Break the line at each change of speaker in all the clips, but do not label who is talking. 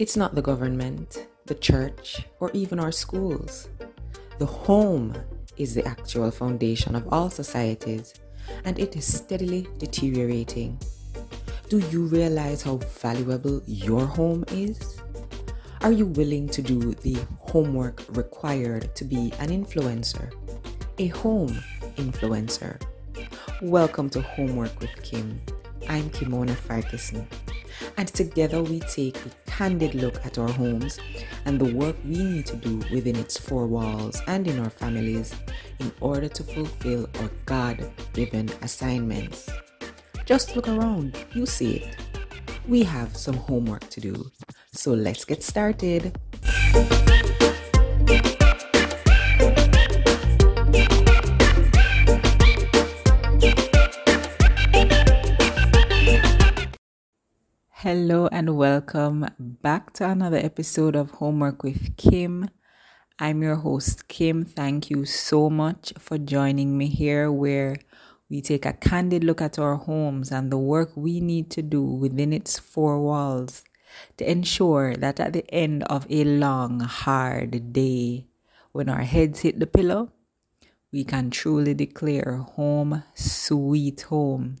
It's not the government, the church, or even our schools. The home is the actual foundation of all societies, and it is steadily deteriorating. Do you realize how valuable your home is? Are you willing to do the homework required to be an influencer? A home influencer. Welcome to Homework with Kim. I'm Kimona Ferguson and together we take a candid look at our homes and the work we need to do within its four walls and in our families in order to fulfill our God given assignments. Just look around, you see it. We have some homework to do, so let's get started. And welcome back to another episode of Homework with Kim. I'm your host, Kim. Thank you so much for joining me here, where we take a candid look at our homes and the work we need to do within its four walls to ensure that at the end of a long, hard day, when our heads hit the pillow, we can truly declare home, sweet home.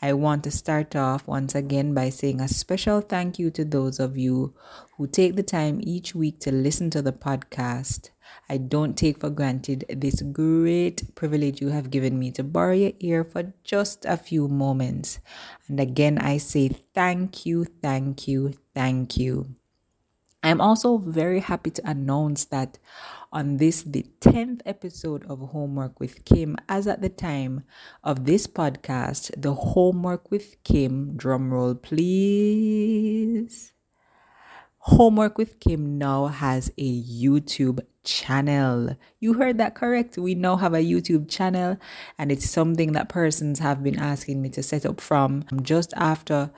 I want to start off once again by saying a special thank you to those of you who take the time each week to listen to the podcast. I don't take for granted this great privilege you have given me to borrow your ear for just a few moments. And again, I say thank you, thank you, thank you. I'm also very happy to announce that on this, the 10th episode of Homework with Kim, as at the time of this podcast, the Homework with Kim, drumroll please. Homework with Kim now has a YouTube channel. You heard that correct. We now have a YouTube channel, and it's something that persons have been asking me to set up from just after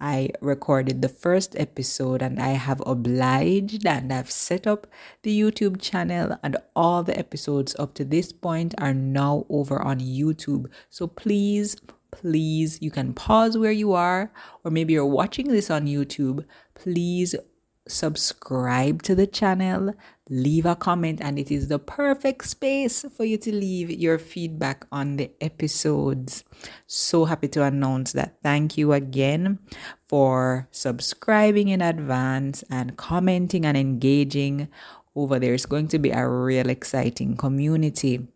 I recorded the first episode and I have obliged and I've set up the YouTube channel and all the episodes up to this point are now over on YouTube. So please, please, you can pause where you are or maybe you're watching this on YouTube. Please subscribe to the channel, leave a comment, and it is the perfect space for you to leave your feedback on the episodes. So happy to announce that. Thank you again for subscribing in advance and commenting and engaging over there. It's going to be a real exciting community.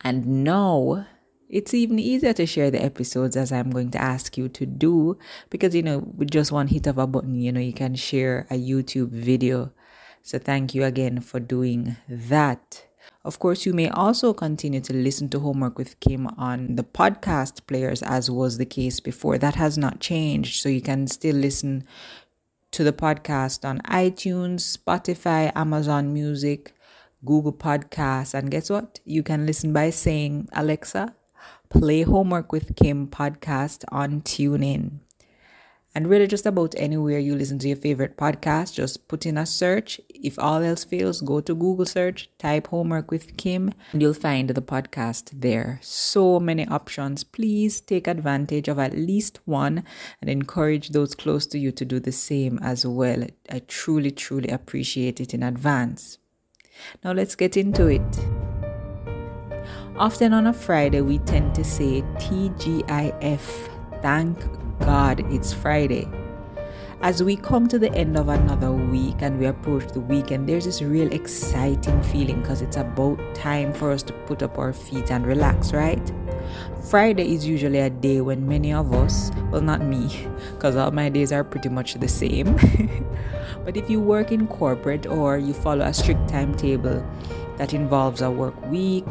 And now, it's even easier to share the episodes as I'm going to ask you to do because, you know, with just one hit of a button, you know, you can share a YouTube video. So thank you again for doing that. Of course, you may also continue to listen to Homework with Kim on the podcast players, as was the case before. That has not changed. So you can still listen to the podcast on iTunes, Spotify, Amazon Music, Google Podcasts. And guess what? You can listen by saying, Alexa, Play Homework with Kim podcast on TuneIn. And really, just about anywhere you listen to your favorite podcast, just put in a search. If all else fails, go to Google search, type Homework with Kim, and you'll find the podcast there. So many options. Please take advantage of at least one and encourage those close to you to do the same as well. I truly, truly appreciate it in advance. Now, let's get into it. Often on a Friday, we tend to say TGIF, thank God it's Friday. As we come to the end of another week and we approach the weekend, there's this real exciting feeling because it's about time for us to put up our feet and relax, right? Friday is usually a day when many of us, well, not me, because all my days are pretty much the same. but if you work in corporate or you follow a strict timetable that involves a work week,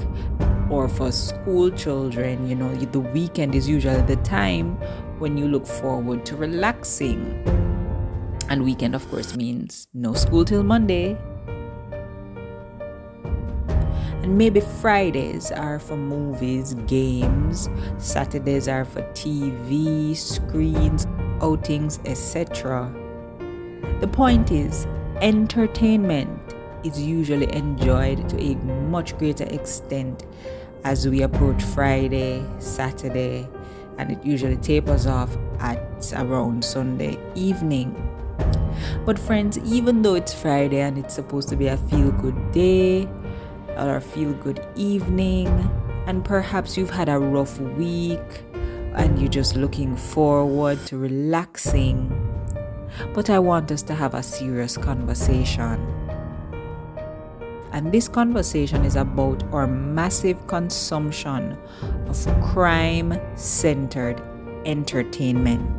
or for school children, you know, the weekend is usually the time when you look forward to relaxing. And weekend, of course, means no school till Monday. And maybe Fridays are for movies, games, Saturdays are for TV, screens, outings, etc. The point is, entertainment is usually enjoyed to a much greater extent as we approach Friday, Saturday, and it usually tapers off at around Sunday evening. But, friends, even though it's Friday and it's supposed to be a feel good day or a feel good evening, and perhaps you've had a rough week and you're just looking forward to relaxing, but I want us to have a serious conversation. And this conversation is about our massive consumption of crime centered entertainment.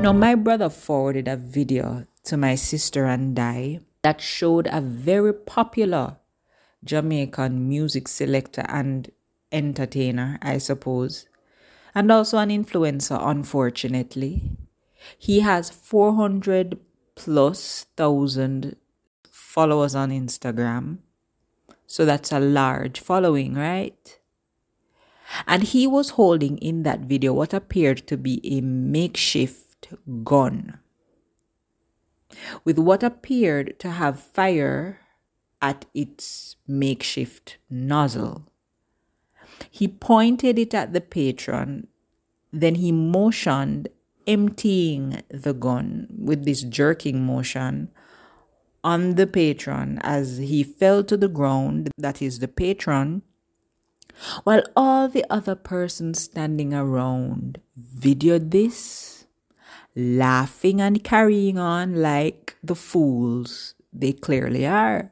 Now, my brother forwarded a video to my sister and I that showed a very popular Jamaican music selector and entertainer, I suppose, and also an influencer, unfortunately. He has 400 plus thousand followers on Instagram. So that's a large following, right? And he was holding in that video what appeared to be a makeshift gun with what appeared to have fire at its makeshift nozzle. He pointed it at the patron, then he motioned, emptying the gun with this jerking motion on the patron as he fell to the ground, that is, the patron, while all the other persons standing around videoed this laughing and carrying on like the fools they clearly are.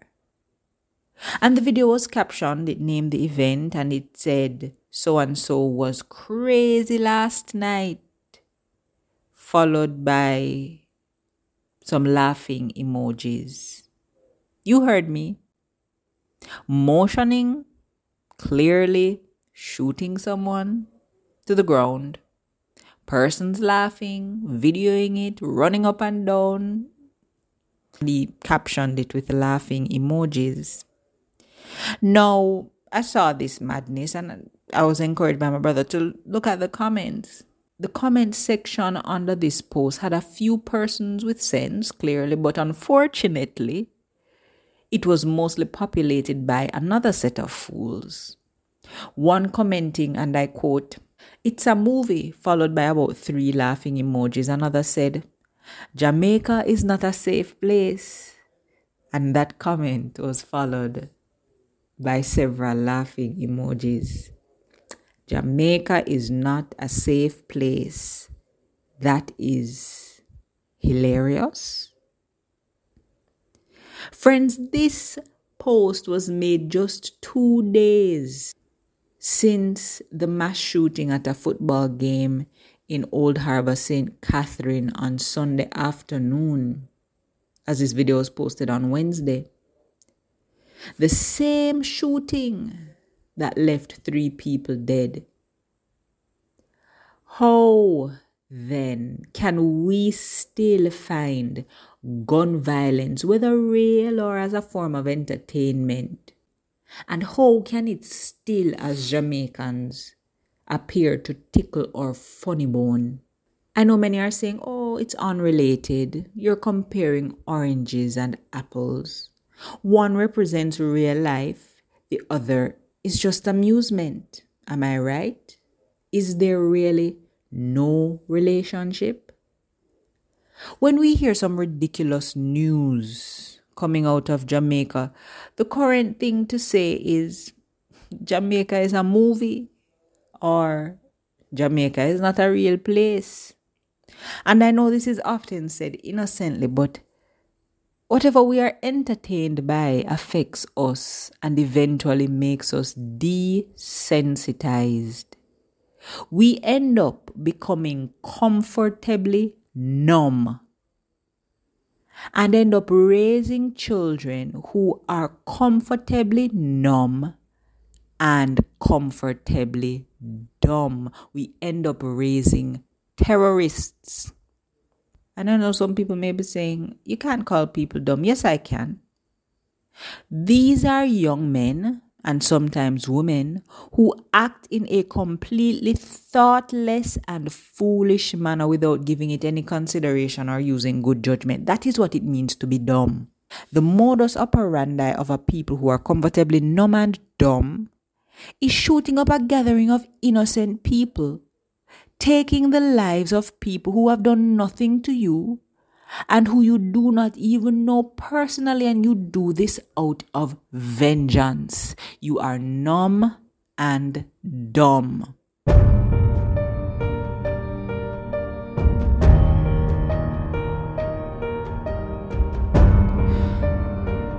And the video was captioned, it named the event, and it said, So and so was crazy last night, followed by some laughing emojis. You heard me. Motioning, clearly shooting someone to the ground persons laughing, videoing it, running up and down. He captioned it with laughing emojis. Now, I saw this madness and I was encouraged by my brother to look at the comments. The comment section under this post had a few persons with sense, clearly, but unfortunately, it was mostly populated by another set of fools. One commenting, and I quote, it's a movie, followed by about three laughing emojis. Another said, Jamaica is not a safe place. And that comment was followed by several laughing emojis. Jamaica is not a safe place. That is hilarious. Friends, this post was made just two days since the mass shooting at a football game in Old Harbour St. Catherine on Sunday afternoon, as this video was posted on Wednesday. The same shooting that left three people dead. How then can we still find gun violence, whether real or as a form of entertainment, and how can it still, as Jamaicans, appear to tickle our funny bone? I know many are saying, oh, it's unrelated. You're comparing oranges and apples. One represents real life, the other is just amusement. Am I right? Is there really no relationship? When we hear some ridiculous news, coming out of Jamaica, the current thing to say is Jamaica is a movie or Jamaica is not a real place. And I know this is often said innocently, but whatever we are entertained by affects us and eventually makes us desensitized. We end up becoming comfortably numb and end up raising children who are comfortably numb and comfortably dumb. We end up raising terrorists. And I know some people may be saying, you can't call people dumb. Yes, I can. These are young men and sometimes women who act in a completely thoughtless and foolish manner without giving it any consideration or using good judgment. That is what it means to be dumb. The modus operandi of a people who are comfortably numb and dumb is shooting up a gathering of innocent people, taking the lives of people who have done nothing to you and who you do not even know personally, and you do this out of vengeance. You are numb and dumb.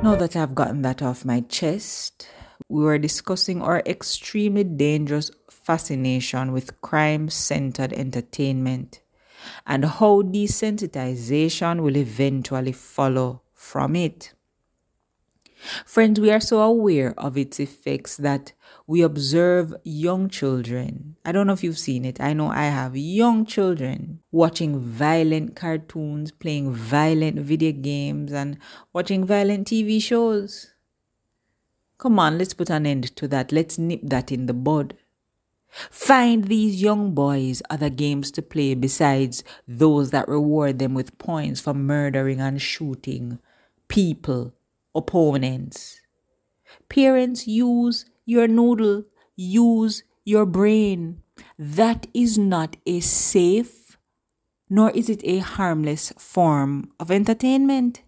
Now that I've gotten that off my chest, we were discussing our extremely dangerous fascination with crime centered entertainment and how desensitization will eventually follow from it. Friends, we are so aware of its effects that we observe young children. I don't know if you've seen it. I know I have young children watching violent cartoons, playing violent video games, and watching violent TV shows. Come on, let's put an end to that. Let's nip that in the bud. Find these young boys other games to play besides those that reward them with points for murdering and shooting people, opponents. Parents, use your noodle, use your brain. That is not a safe, nor is it a harmless form of entertainment.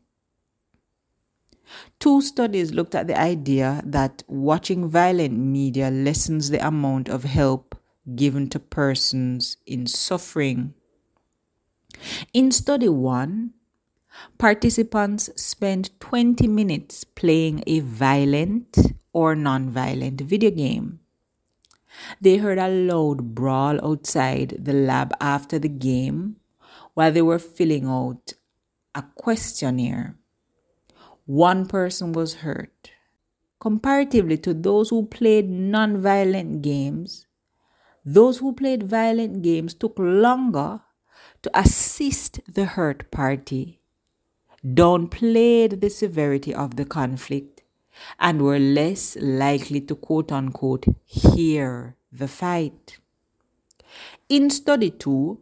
Two studies looked at the idea that watching violent media lessens the amount of help given to persons in suffering. In study one, participants spent 20 minutes playing a violent or non violent video game. They heard a loud brawl outside the lab after the game while they were filling out a questionnaire one person was hurt. Comparatively to those who played non violent games, those who played violent games took longer to assist the hurt party, downplayed the severity of the conflict, and were less likely to quote unquote hear the fight. In study 2,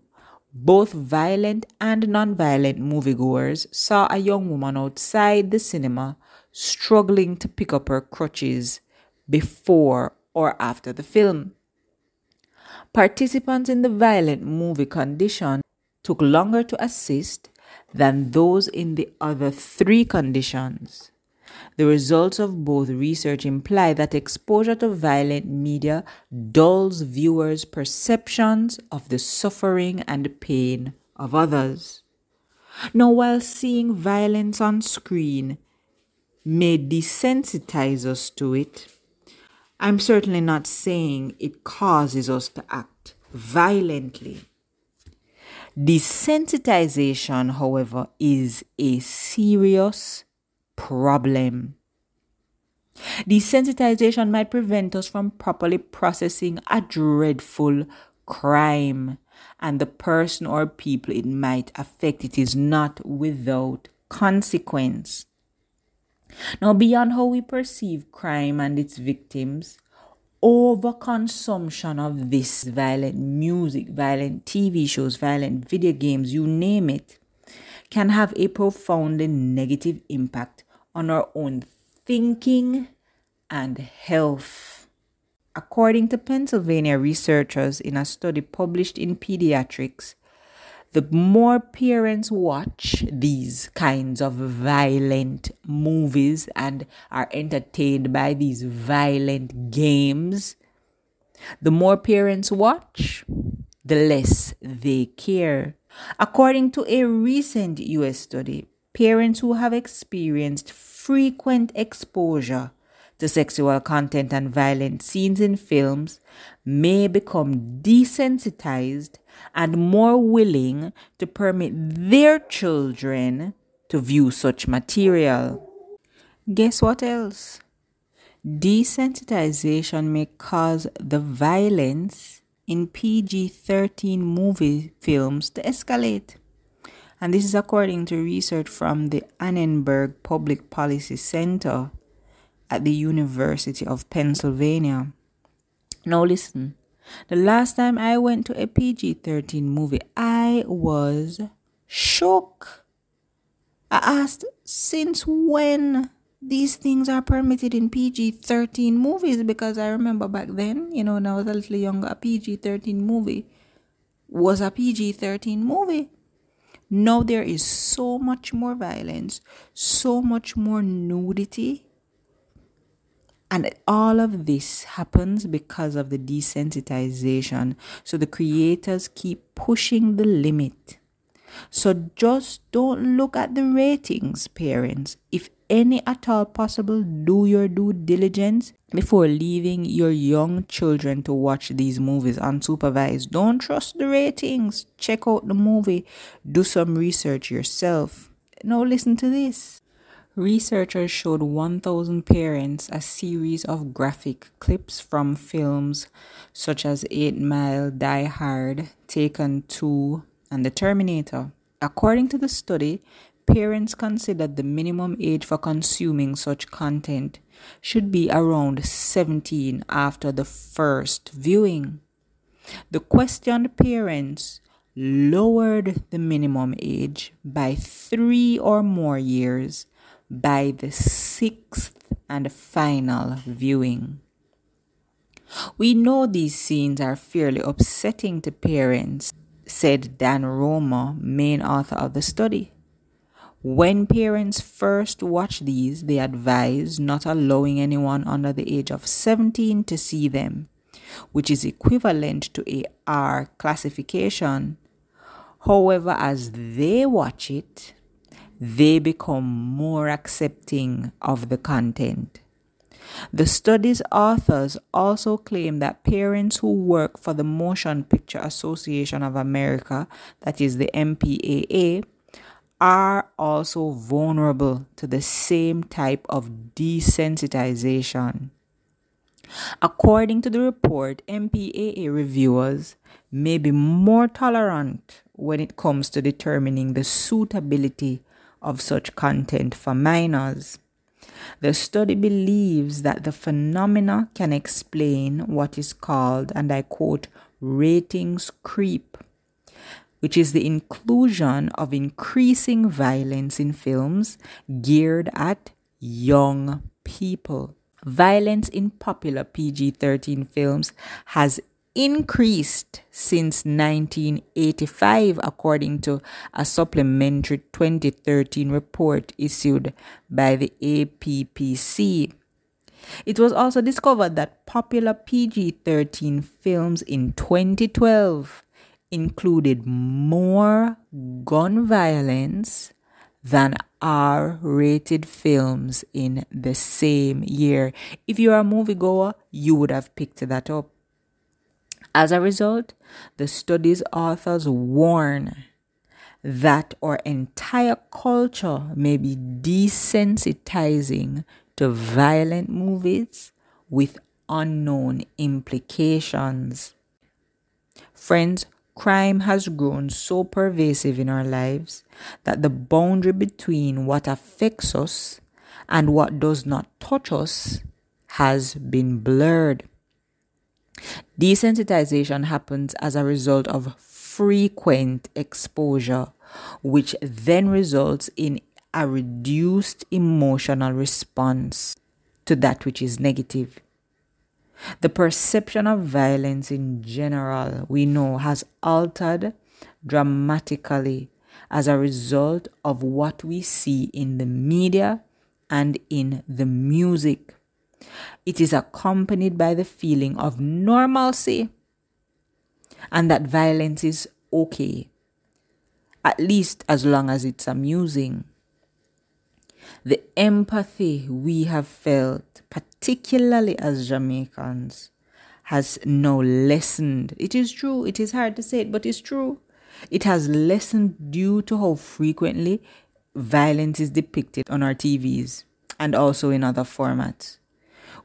both violent and non-violent moviegoers saw a young woman outside the cinema struggling to pick up her crutches before or after the film. Participants in the violent movie condition took longer to assist than those in the other three conditions. The results of both research imply that exposure to violent media dulls viewers' perceptions of the suffering and pain of others. Now, while seeing violence on screen may desensitize us to it, I'm certainly not saying it causes us to act violently. Desensitization, however, is a serious problem. Desensitization might prevent us from properly processing a dreadful crime, and the person or people it might affect it is not without consequence. Now, beyond how we perceive crime and its victims, overconsumption of this violent music, violent TV shows, violent video games, you name it, can have a profoundly negative impact on our own thinking and health. According to Pennsylvania researchers in a study published in Pediatrics, the more parents watch these kinds of violent movies and are entertained by these violent games, the more parents watch, the less they care. According to a recent US study, parents who have experienced frequent exposure to sexual content and violent scenes in films may become desensitized and more willing to permit their children to view such material. Guess what else? Desensitization may cause the violence in PG 13 movie films to escalate and this is according to research from the Annenberg Public Policy Center at the University of Pennsylvania. Now, listen, the last time I went to a PG 13 movie, I was shook. I asked, since when these things are permitted in PG 13 movies? Because I remember back then, you know, when I was a little younger, a PG 13 movie was a PG 13 movie. Now there is so much more violence, so much more nudity. And all of this happens because of the desensitization. So the creators keep pushing the limit so just don't look at the ratings, parents. If any at all possible, do your due diligence before leaving your young children to watch these movies unsupervised. Don't trust the ratings. Check out the movie. Do some research yourself. Now, listen to this. Researchers showed 1,000 parents a series of graphic clips from films such as 8 Mile, Die Hard, Taken 2, and The Terminator. According to the study, parents considered the minimum age for consuming such content should be around 17 after the first viewing. The questioned parents lowered the minimum age by three or more years by the sixth and final viewing. We know these scenes are fairly upsetting to parents said Dan Romer, main author of the study. When parents first watch these, they advise not allowing anyone under the age of 17 to see them, which is equivalent to a R classification. However, as they watch it, they become more accepting of the content. The study's authors also claim that parents who work for the Motion Picture Association of America, that is the MPAA, are also vulnerable to the same type of desensitization. According to the report, MPAA reviewers may be more tolerant when it comes to determining the suitability of such content for minors. The study believes that the phenomena can explain what is called, and I quote, ratings creep, which is the inclusion of increasing violence in films geared at young people. Violence in popular PG 13 films has increased since 1985, according to a supplementary 2013 report issued by the APPC. It was also discovered that popular PG 13 films in 2012 included more gun violence than R rated films in the same year. If you're a moviegoer, you would have picked that up. As a result, the study's authors warn that our entire culture may be desensitizing to violent movies with unknown implications. Friends, crime has grown so pervasive in our lives that the boundary between what affects us and what does not touch us has been blurred. Desensitization happens as a result of frequent exposure, which then results in a reduced emotional response to that which is negative. The perception of violence in general, we know, has altered dramatically as a result of what we see in the media and in the music. It is accompanied by the feeling of normalcy and that violence is okay, at least as long as it's amusing. The empathy we have felt, particularly as Jamaicans, has now lessened. It is true, it is hard to say it, but it's true. It has lessened due to how frequently violence is depicted on our TVs and also in other formats.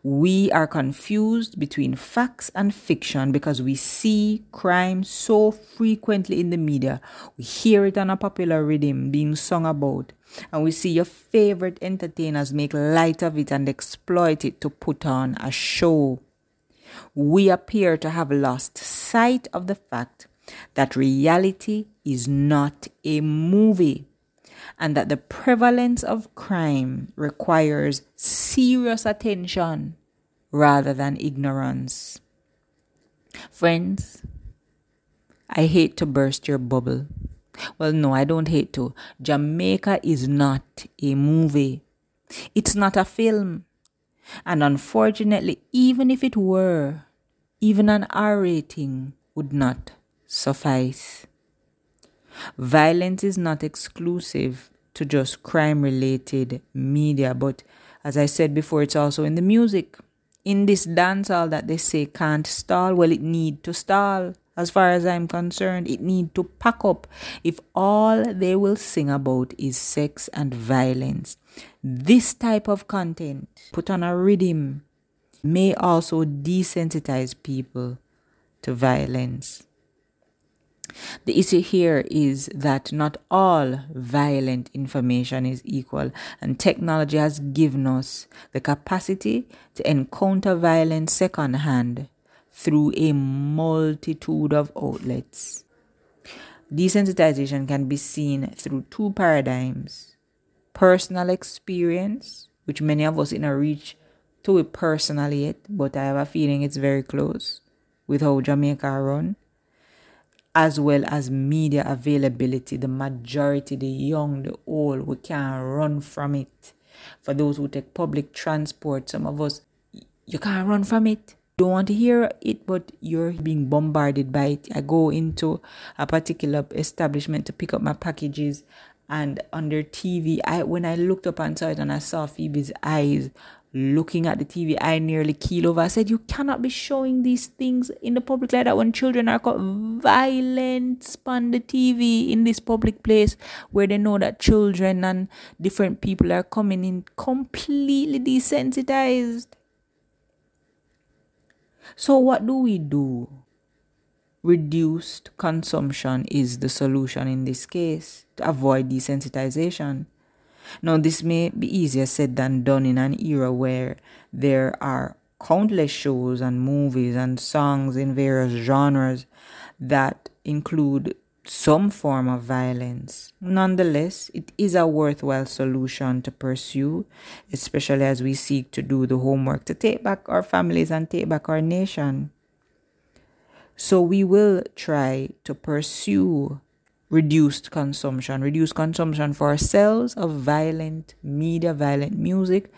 We are confused between facts and fiction because we see crime so frequently in the media. We hear it on a popular rhythm being sung about, and we see your favorite entertainers make light of it and exploit it to put on a show. We appear to have lost sight of the fact that reality is not a movie and that the prevalence of crime requires serious attention rather than ignorance. Friends, I hate to burst your bubble. Well, no, I don't hate to. Jamaica is not a movie, it's not a film. And unfortunately, even if it were, even an R rating would not suffice. Violence is not exclusive to just crime related media, but as I said before, it's also in the music. In this dancehall that they say can't stall, well, it need to stall. As far as I'm concerned, it need to pack up if all they will sing about is sex and violence. This type of content put on a rhythm may also desensitize people to violence. The issue here is that not all violent information is equal, and technology has given us the capacity to encounter violence secondhand through a multitude of outlets. Desensitization can be seen through two paradigms personal experience, which many of us in a reach to it personally yet, but I have a feeling it's very close with how Jamaica run as well as media availability. The majority, the young, the old, we can't run from it. For those who take public transport, some of us, you can't run from it. Don't want to hear it, but you're being bombarded by it. I go into a particular establishment to pick up my packages, and on under TV, I when I looked up and saw it, and I saw Phoebe's eyes looking at the TV, I nearly keel over. I said, You cannot be showing these things in the public like that when children are caught violent on the TV in this public place where they know that children and different people are coming in completely desensitized. So, what do we do? Reduced consumption is the solution in this case to avoid desensitization. Now, this may be easier said than done in an era where there are countless shows and movies and songs in various genres that include some form of violence. Nonetheless, it is a worthwhile solution to pursue, especially as we seek to do the homework to take back our families and take back our nation. So, we will try to pursue reduced consumption, reduced consumption for ourselves of violent media, violent music,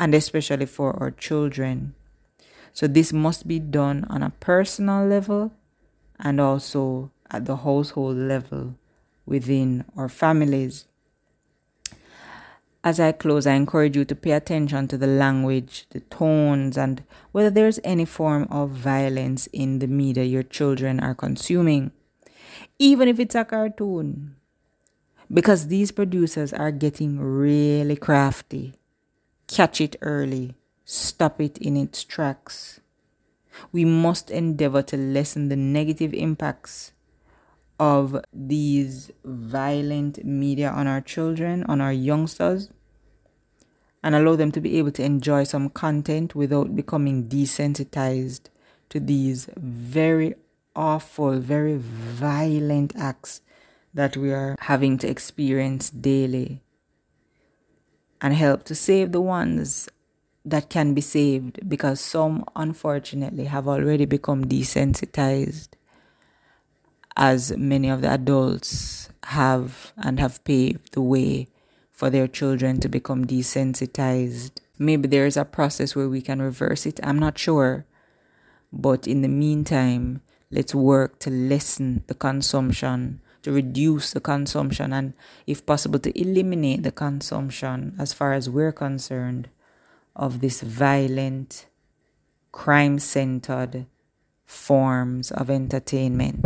and especially for our children. So, this must be done on a personal level and also at the household level within our families. As I close, I encourage you to pay attention to the language, the tones, and whether there's any form of violence in the media your children are consuming even if it's a cartoon. Because these producers are getting really crafty. Catch it early, stop it in its tracks. We must endeavor to lessen the negative impacts of these violent media on our children, on our youngsters, and allow them to be able to enjoy some content without becoming desensitized to these very awful, very violent acts that we are having to experience daily and help to save the ones that can be saved because some unfortunately have already become desensitized as many of the adults have and have paved the way for their children to become desensitized. Maybe there is a process where we can reverse it. I'm not sure. But in the meantime, Let's work to lessen the consumption, to reduce the consumption, and if possible, to eliminate the consumption, as far as we're concerned, of this violent, crime centered forms of entertainment.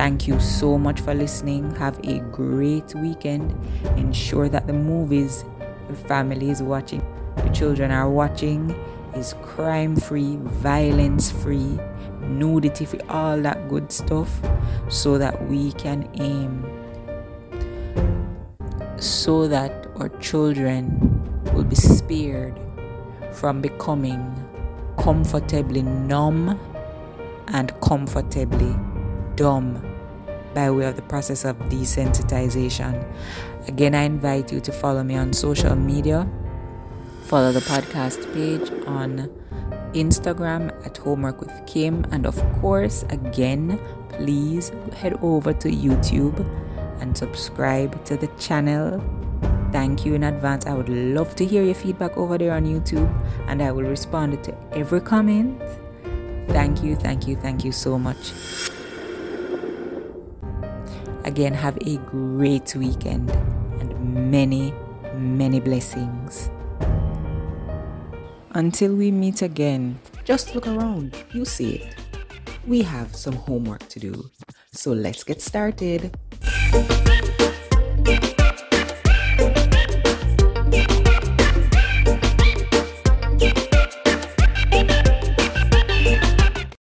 Thank you so much for listening. Have a great weekend. Ensure that the movies your family is watching, your children are watching, is crime free, violence free, nudity free, all that good stuff, so that we can aim, so that our children will be spared from becoming comfortably numb and comfortably dumb by way of the process of desensitization. Again, I invite you to follow me on social media. Follow the podcast page on Instagram at Homework with Kim. And of course, again, please head over to YouTube and subscribe to the channel. Thank you in advance. I would love to hear your feedback over there on YouTube and I will respond to every comment. Thank you, thank you, thank you so much. Again, have a great weekend and many, many blessings. Until we meet again, just look around. You see it. We have some homework to do. So let's get started.